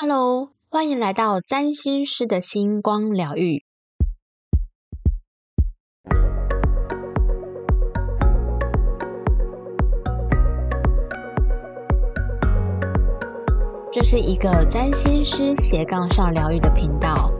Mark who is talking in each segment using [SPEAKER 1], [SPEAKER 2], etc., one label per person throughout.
[SPEAKER 1] Hello，欢迎来到占星师的星光疗愈。这是一个占星师斜杠上疗愈的频道。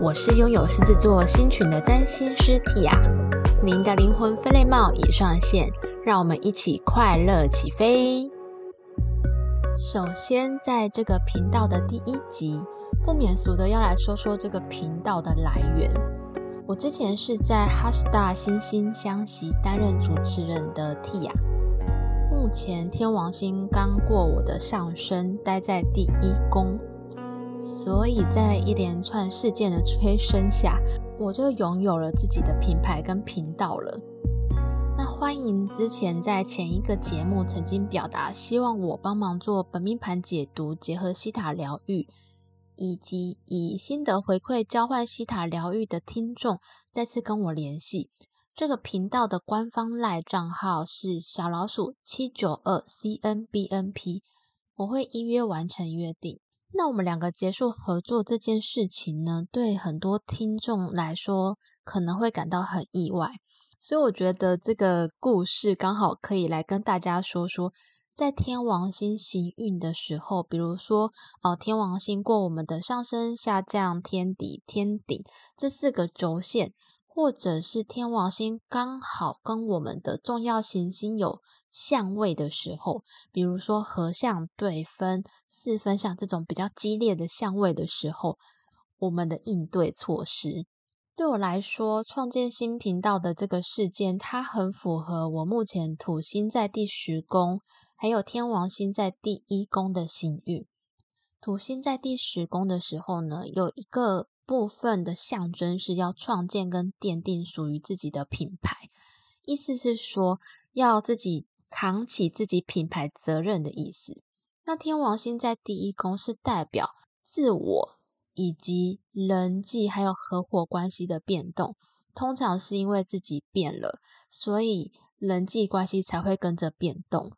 [SPEAKER 1] 我是拥有狮子座星群的占星师 Tia，您的灵魂分类帽已上线，让我们一起快乐起飞。首先，在这个频道的第一集，不免俗的要来说说这个频道的来源。我之前是在哈士大惺惺相惜担任主持人的 Tia，目前天王星刚过我的上升，待在第一宫，所以在一连串事件的催生下，我就拥有了自己的品牌跟频道了。欢迎之前在前一个节目曾经表达希望我帮忙做本命盘解读，结合西塔疗愈，以及以心得回馈交换西塔疗愈的听众，再次跟我联系。这个频道的官方赖账号是小老鼠七九二 C N B N P，我会依约完成约定。那我们两个结束合作这件事情呢，对很多听众来说可能会感到很意外。所以我觉得这个故事刚好可以来跟大家说说，在天王星行运的时候，比如说哦，天王星过我们的上升、下降、天底、天顶这四个轴线，或者是天王星刚好跟我们的重要行星有相位的时候，比如说合相、对分、四分相这种比较激烈的相位的时候，我们的应对措施。对我来说，创建新频道的这个事件，它很符合我目前土星在第十宫，还有天王星在第一宫的星运。土星在第十宫的时候呢，有一个部分的象征是要创建跟奠定属于自己的品牌，意思是说要自己扛起自己品牌责任的意思。那天王星在第一宫是代表自我。以及人际还有合伙关系的变动，通常是因为自己变了，所以人际关系才会跟着变动。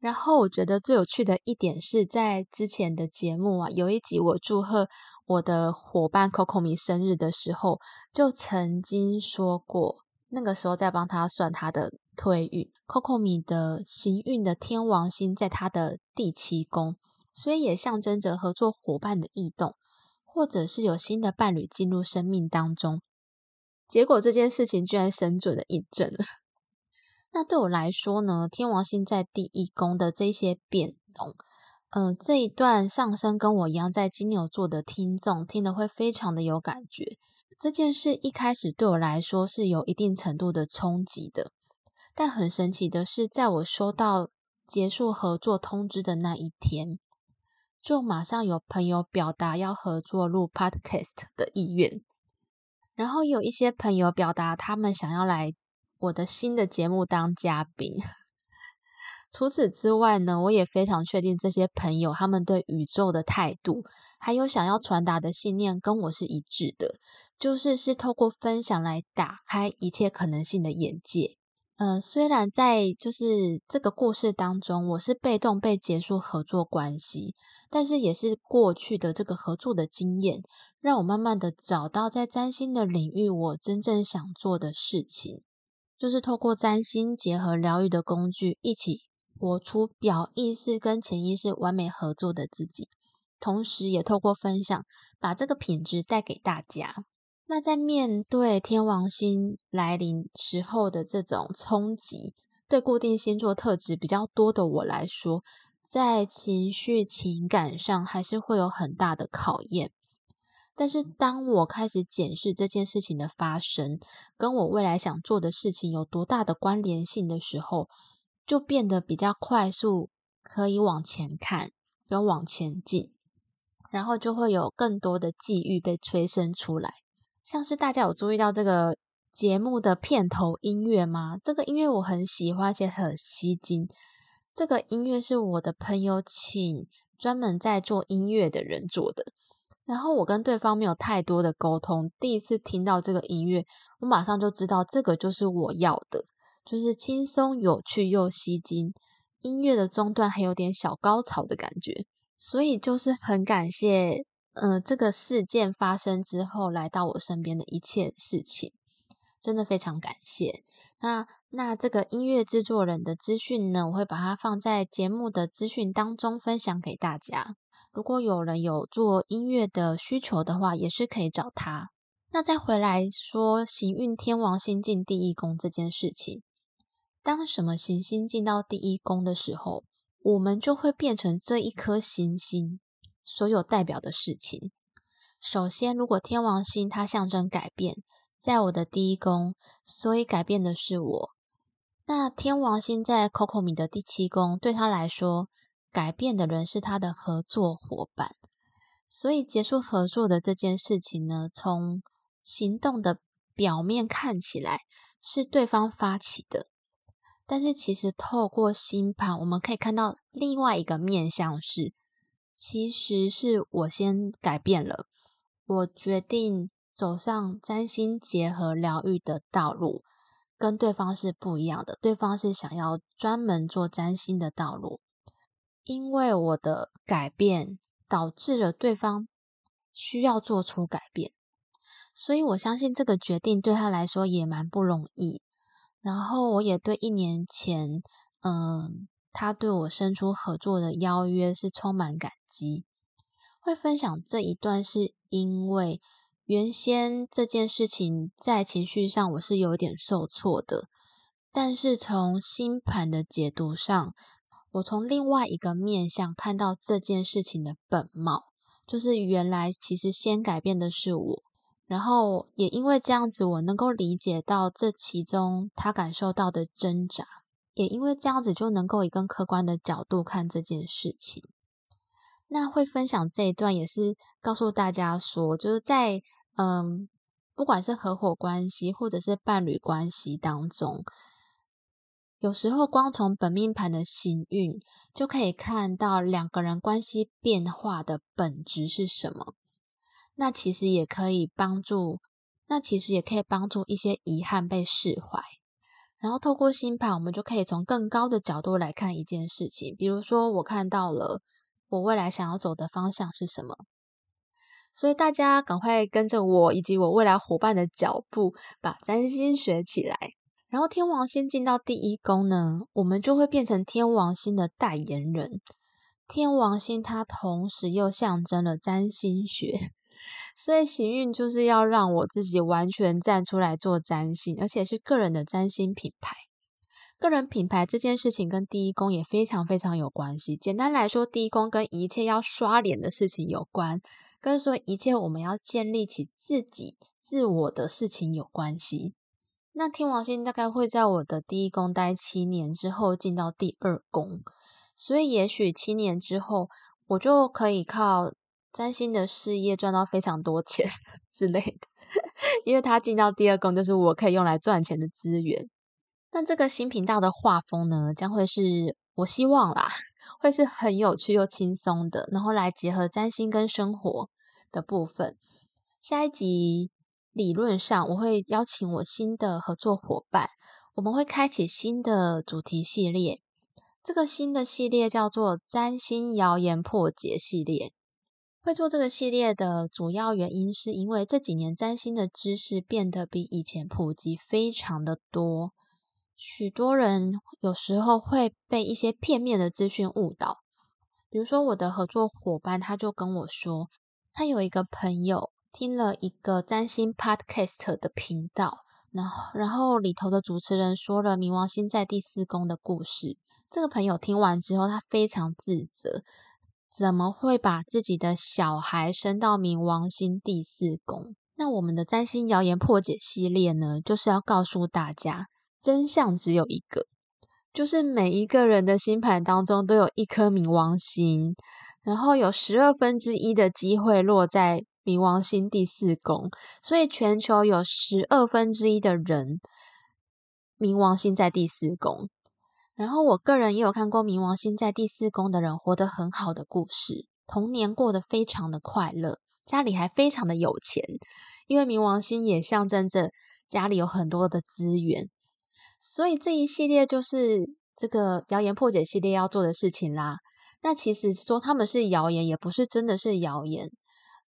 [SPEAKER 1] 然后我觉得最有趣的一点是在之前的节目啊，有一集我祝贺我的伙伴 Coco 米生日的时候，就曾经说过，那个时候在帮他算他的推运，Coco 米的行运的天王星在他的第七宫，所以也象征着合作伙伴的异动。或者是有新的伴侣进入生命当中，结果这件事情居然神准的印证了。那对我来说呢，天王星在第一宫的这些变动，嗯，这一段上升跟我一样在金牛座的听众听的会非常的有感觉。这件事一开始对我来说是有一定程度的冲击的，但很神奇的是，在我收到结束合作通知的那一天。就马上有朋友表达要合作录 podcast 的意愿，然后有一些朋友表达他们想要来我的新的节目当嘉宾。除此之外呢，我也非常确定这些朋友他们对宇宙的态度，还有想要传达的信念跟我是一致的，就是是透过分享来打开一切可能性的眼界。呃，虽然在就是这个故事当中，我是被动被结束合作关系。但是也是过去的这个合作的经验，让我慢慢的找到在占星的领域，我真正想做的事情，就是透过占星结合疗愈的工具，一起活出表意识跟潜意识完美合作的自己，同时也透过分享，把这个品质带给大家。那在面对天王星来临时候的这种冲击，对固定星座特质比较多的我来说。在情绪情感上还是会有很大的考验，但是当我开始检视这件事情的发生，跟我未来想做的事情有多大的关联性的时候，就变得比较快速，可以往前看，跟往前进，然后就会有更多的际遇被催生出来。像是大家有注意到这个节目的片头音乐吗？这个音乐我很喜欢，而且很吸睛。这个音乐是我的朋友请专门在做音乐的人做的，然后我跟对方没有太多的沟通，第一次听到这个音乐，我马上就知道这个就是我要的，就是轻松有趣又吸睛，音乐的中段还有点小高潮的感觉，所以就是很感谢，呃，这个事件发生之后来到我身边的一切事情，真的非常感谢。那那这个音乐制作人的资讯呢，我会把它放在节目的资讯当中分享给大家。如果有人有做音乐的需求的话，也是可以找他。那再回来说行运天王星进第一宫这件事情，当什么行星进到第一宫的时候，我们就会变成这一颗行星所有代表的事情。首先，如果天王星它象征改变，在我的第一宫，所以改变的是我。那天王星在 Coco 米的第七宫，对他来说，改变的人是他的合作伙伴。所以结束合作的这件事情呢，从行动的表面看起来是对方发起的，但是其实透过星盘，我们可以看到另外一个面向是，其实是我先改变了，我决定走上占星结合疗愈的道路，跟对方是不一样的。对方是想要专门做占星的道路，因为我的改变导致了对方需要做出改变。所以我相信这个决定对他来说也蛮不容易。然后我也对一年前，嗯，他对我伸出合作的邀约是充满感激。会分享这一段是因为原先这件事情在情绪上我是有点受挫的，但是从星盘的解读上，我从另外一个面向看到这件事情的本貌，就是原来其实先改变的是我。然后也因为这样子，我能够理解到这其中他感受到的挣扎，也因为这样子就能够以更客观的角度看这件事情。那会分享这一段，也是告诉大家说，就是在嗯，不管是合伙关系或者是伴侣关系当中，有时候光从本命盘的行运就可以看到两个人关系变化的本质是什么。那其实也可以帮助，那其实也可以帮助一些遗憾被释怀。然后透过星盘，我们就可以从更高的角度来看一件事情。比如说，我看到了我未来想要走的方向是什么。所以大家赶快跟着我以及我未来伙伴的脚步，把占星学起来。然后天王星进到第一宫呢，我们就会变成天王星的代言人。天王星它同时又象征了占星学。所以行运就是要让我自己完全站出来做占星，而且是个人的占星品牌。个人品牌这件事情跟第一宫也非常非常有关系。简单来说，第一宫跟一切要刷脸的事情有关，跟说一切我们要建立起自己自我的事情有关系。那天王星大概会在我的第一宫待七年之后进到第二宫，所以也许七年之后我就可以靠。占星的事业赚到非常多钱 之类的，因为他进到第二宫，就是我可以用来赚钱的资源。但这个新频道的画风呢，将会是我希望啦，会是很有趣又轻松的，然后来结合占星跟生活的部分。下一集理论上我会邀请我新的合作伙伴，我们会开启新的主题系列。这个新的系列叫做占星谣言破解系列。会做这个系列的主要原因，是因为这几年占星的知识变得比以前普及非常的多，许多人有时候会被一些片面的资讯误导。比如说，我的合作伙伴他就跟我说，他有一个朋友听了一个占星 podcast 的频道，然后然后里头的主持人说了冥王星在第四宫的故事。这个朋友听完之后，他非常自责。怎么会把自己的小孩生到冥王星第四宫？那我们的占星谣言破解系列呢，就是要告诉大家，真相只有一个，就是每一个人的星盘当中都有一颗冥王星，然后有十二分之一的机会落在冥王星第四宫，所以全球有十二分之一的人冥王星在第四宫。然后我个人也有看过冥王星在第四宫的人活得很好的故事，童年过得非常的快乐，家里还非常的有钱，因为冥王星也象征着家里有很多的资源，所以这一系列就是这个谣言破解系列要做的事情啦。那其实说他们是谣言，也不是真的是谣言。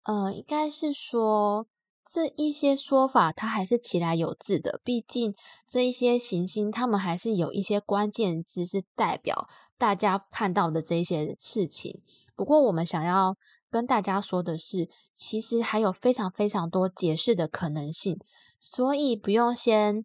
[SPEAKER 1] 呃，应该是说这一些说法，它还是起来有自的。毕竟这一些行星，他们还是有一些关键字是代表大家看到的这些事情。不过，我们想要跟大家说的是，其实还有非常非常多解释的可能性，所以不用先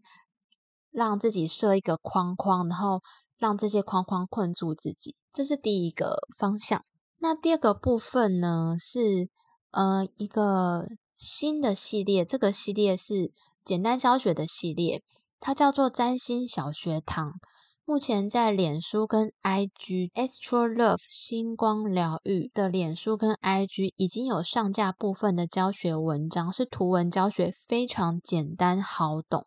[SPEAKER 1] 让自己设一个框框，然后让这些框框困住自己。这是第一个方向。那第二个部分呢，是。呃，一个新的系列，这个系列是简单教学的系列，它叫做占星小学堂。目前在脸书跟 IG Astro Love 星光疗愈的脸书跟 IG 已经有上架部分的教学文章，是图文教学，非常简单好懂，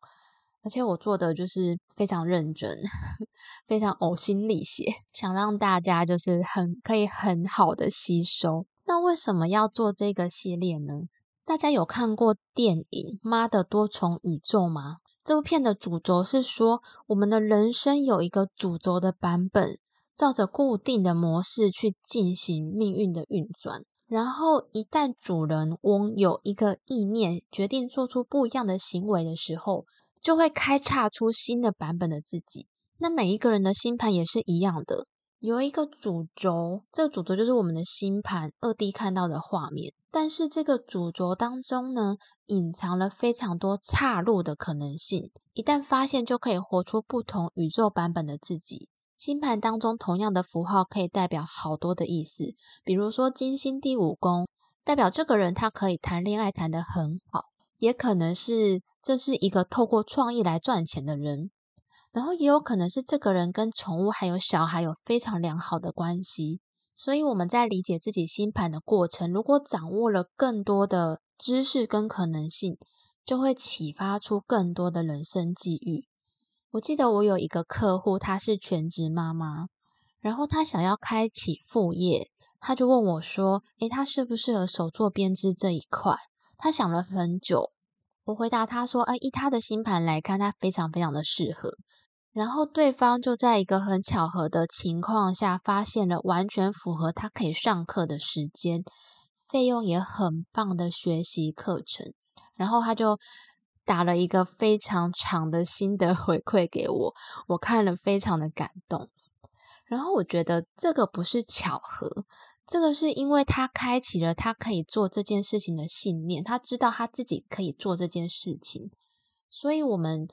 [SPEAKER 1] 而且我做的就是非常认真，非常呕心沥血，想让大家就是很可以很好的吸收。那为什么要做这个系列呢？大家有看过电影《妈的多重宇宙》吗？这部片的主轴是说，我们的人生有一个主轴的版本，照着固定的模式去进行命运的运转。然后，一旦主人翁有一个意念，决定做出不一样的行为的时候，就会开叉出新的版本的自己。那每一个人的星盘也是一样的。有一个主轴，这个主轴就是我们的星盘二 D 看到的画面。但是这个主轴当中呢，隐藏了非常多岔路的可能性。一旦发现，就可以活出不同宇宙版本的自己。星盘当中同样的符号可以代表好多的意思，比如说金星第五宫，代表这个人他可以谈恋爱谈得很好，也可能是这是一个透过创意来赚钱的人。然后也有可能是这个人跟宠物还有小孩有非常良好的关系，所以我们在理解自己星盘的过程，如果掌握了更多的知识跟可能性，就会启发出更多的人生际遇。我记得我有一个客户，她是全职妈妈，然后她想要开启副业，她就问我说：“诶，她适不适合手做编织这一块？”她想了很久，我回答他说：“诶，以他的星盘来看，他非常非常的适合。”然后对方就在一个很巧合的情况下，发现了完全符合他可以上课的时间，费用也很棒的学习课程。然后他就打了一个非常长的心得回馈给我，我看了非常的感动。然后我觉得这个不是巧合，这个是因为他开启了他可以做这件事情的信念，他知道他自己可以做这件事情，所以我们。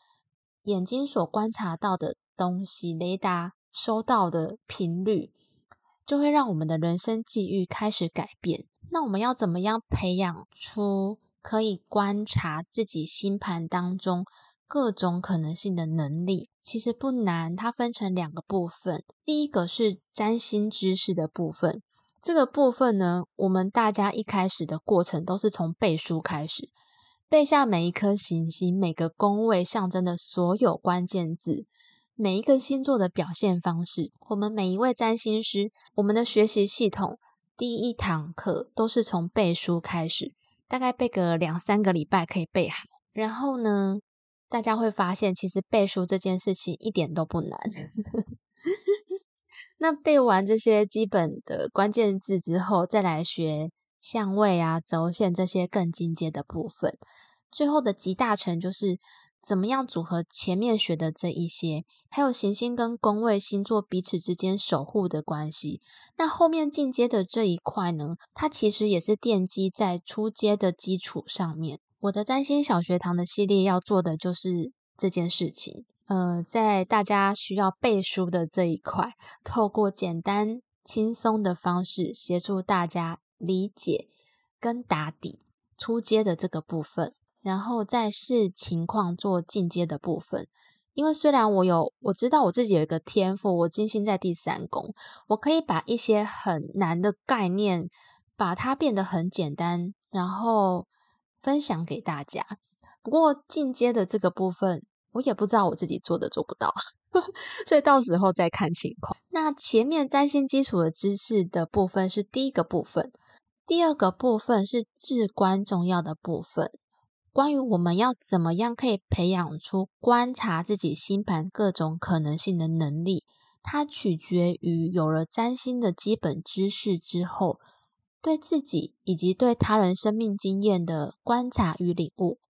[SPEAKER 1] 眼睛所观察到的东西，雷达收到的频率，就会让我们的人生际遇开始改变。那我们要怎么样培养出可以观察自己星盘当中各种可能性的能力？其实不难，它分成两个部分。第一个是占星知识的部分，这个部分呢，我们大家一开始的过程都是从背书开始。背下每一颗行星、每个宫位象征的所有关键字，每一个星座的表现方式。我们每一位占星师，我们的学习系统第一堂课都是从背书开始，大概背个两三个礼拜可以背好。然后呢，大家会发现，其实背书这件事情一点都不难。那背完这些基本的关键字之后，再来学。相位啊，轴线这些更进阶的部分，最后的集大成就是怎么样组合前面学的这一些，还有行星跟宫位星座彼此之间守护的关系。那后面进阶的这一块呢，它其实也是奠基在初阶的基础上面。我的占星小学堂的系列要做的就是这件事情。呃，在大家需要背书的这一块，透过简单轻松的方式协助大家。理解跟打底出阶的这个部分，然后再视情况做进阶的部分。因为虽然我有我知道我自己有一个天赋，我金星在第三宫，我可以把一些很难的概念，把它变得很简单，然后分享给大家。不过进阶的这个部分，我也不知道我自己做的做不到，所以到时候再看情况。那前面占星基础的知识的部分是第一个部分。第二个部分是至关重要的部分，关于我们要怎么样可以培养出观察自己星盘各种可能性的能力，它取决于有了占星的基本知识之后，对自己以及对他人生命经验的观察与领悟。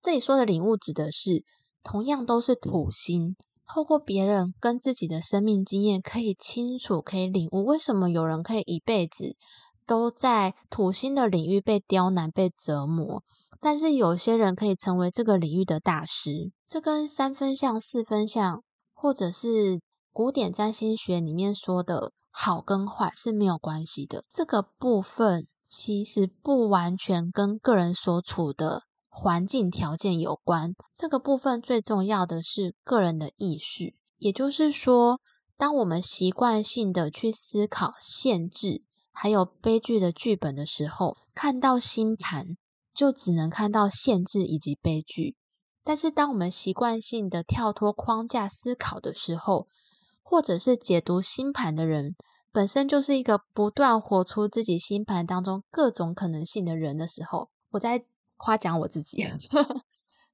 [SPEAKER 1] 这里说的领悟，指的是同样都是土星，透过别人跟自己的生命经验，可以清楚可以领悟为什么有人可以一辈子都在土星的领域被刁难、被折磨，但是有些人可以成为这个领域的大师。这跟三分相、四分相，或者是古典占星学里面说的好跟坏是没有关系的。这个部分其实不完全跟个人所处的环境条件有关。这个部分最重要的是个人的意识，也就是说，当我们习惯性的去思考限制还有悲剧的剧本的时候，看到星盘就只能看到限制以及悲剧。但是，当我们习惯性的跳脱框架思考的时候，或者是解读星盘的人本身就是一个不断活出自己星盘当中各种可能性的人的时候，我在夸奖我自己。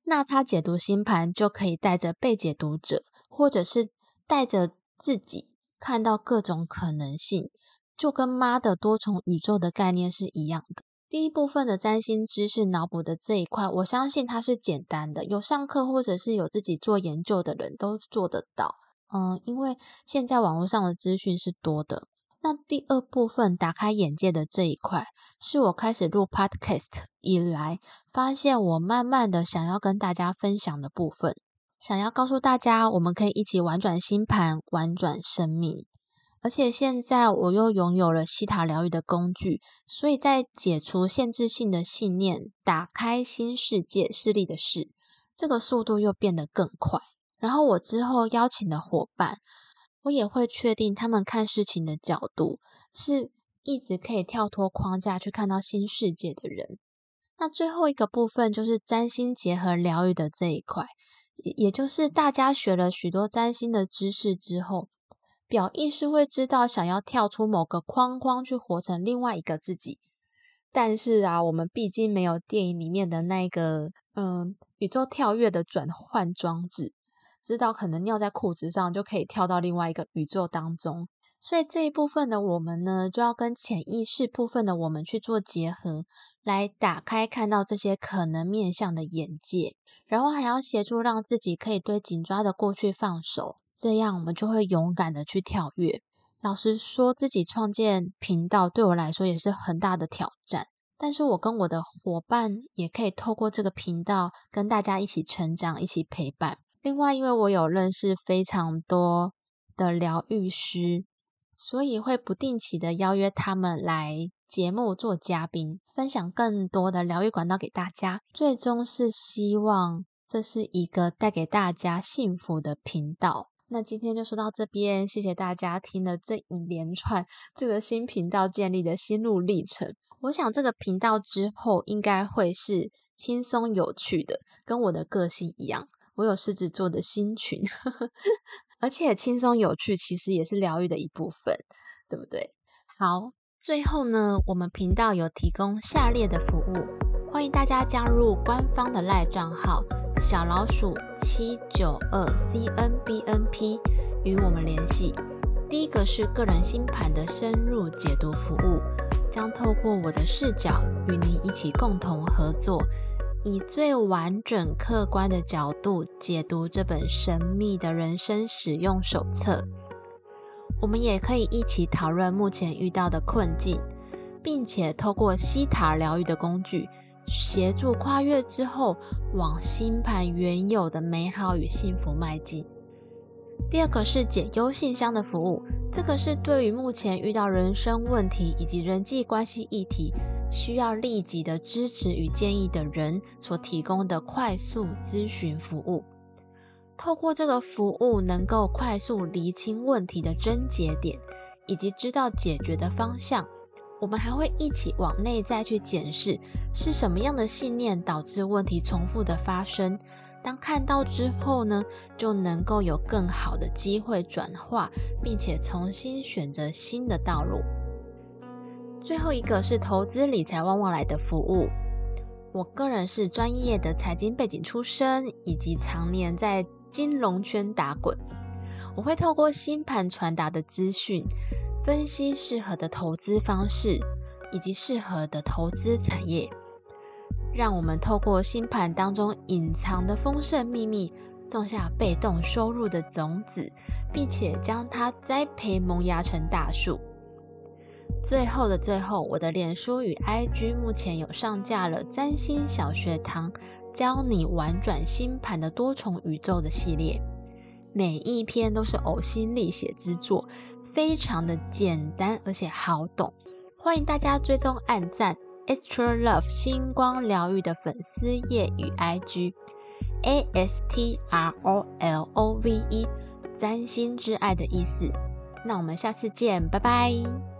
[SPEAKER 1] 那他解读星盘就可以带着被解读者，或者是带着自己看到各种可能性，就跟妈的多重宇宙的概念是一样的。第一部分的占星知识脑补的这一块，我相信它是简单的，有上课或者是有自己做研究的人都做得到。嗯，因为现在网络上的资讯是多的。那第二部分打开眼界的这一块，是我开始录 Podcast 以来，发现我慢慢的想要跟大家分享的部分，想要告诉大家，我们可以一起玩转星盘，玩转生命。而且现在我又拥有了西塔疗愈的工具，所以在解除限制性的信念，打开新世界视力的事，这个速度又变得更快。然后我之后邀请的伙伴，我也会确定他们看事情的角度是一直可以跳脱框架去看到新世界的人。那最后一个部分就是占星结合疗愈的这一块，也就是大家学了许多占星的知识之后，表意识会知道想要跳出某个框框去活成另外一个自己。但是啊，我们毕竟没有电影里面的那个嗯宇宙跳跃的转换装置。知道可能尿在裤子上就可以跳到另外一个宇宙当中，所以这一部分的我们呢，就要跟潜意识部分的我们去做结合，来打开看到这些可能面向的眼界，然后还要协助让自己可以对紧抓的过去放手，这样我们就会勇敢的去跳跃。老实说，自己创建频道对我来说也是很大的挑战，但是我跟我的伙伴也可以透过这个频道跟大家一起成长，一起陪伴。另外，因为我有认识非常多的疗愈师，所以会不定期的邀约他们来节目做嘉宾，分享更多的疗愈管道给大家。最终是希望这是一个带给大家幸福的频道。那今天就说到这边，谢谢大家听了这一连串这个新频道建立的心路历程。我想这个频道之后应该会是轻松有趣的，跟我的个性一样。我有狮子座的星群，而且轻松有趣，其实也是疗愈的一部分，对不对？好，最后呢，我们频道有提供下列的服务，欢迎大家加入官方的赖账号小老鼠七九二 c n b n p 与我们联系。第一个是个人星盘的深入解读服务，将透过我的视角与您一起共同合作。以最完整、客观的角度解读这本神秘的人生使用手册。我们也可以一起讨论目前遇到的困境，并且透过西塔疗愈的工具，协助跨越之后往星盘原有的美好与幸福迈进。第二个是解忧信箱的服务，这个是对于目前遇到人生问题以及人际关系议题。需要立即的支持与建议的人所提供的快速咨询服务。透过这个服务，能够快速厘清问题的症结点，以及知道解决的方向。我们还会一起往内在去检视，是什么样的信念导致问题重复的发生。当看到之后呢，就能够有更好的机会转化，并且重新选择新的道路。最后一个是投资理财旺旺来的服务。我个人是专业的财经背景出身，以及常年在金融圈打滚。我会透过星盘传达的资讯，分析适合的投资方式以及适合的投资产业，让我们透过星盘当中隐藏的丰盛秘密，种下被动收入的种子，并且将它栽培萌芽成大树。最后的最后，我的脸书与 IG 目前有上架了占星小学堂，教你玩转星盘的多重宇宙的系列，每一篇都是呕心沥血之作，非常的简单而且好懂，欢迎大家追踪按赞 Extra Love 星光疗愈的粉丝页与 IG A S T R O L O V E 占星之爱的意思。那我们下次见，拜拜。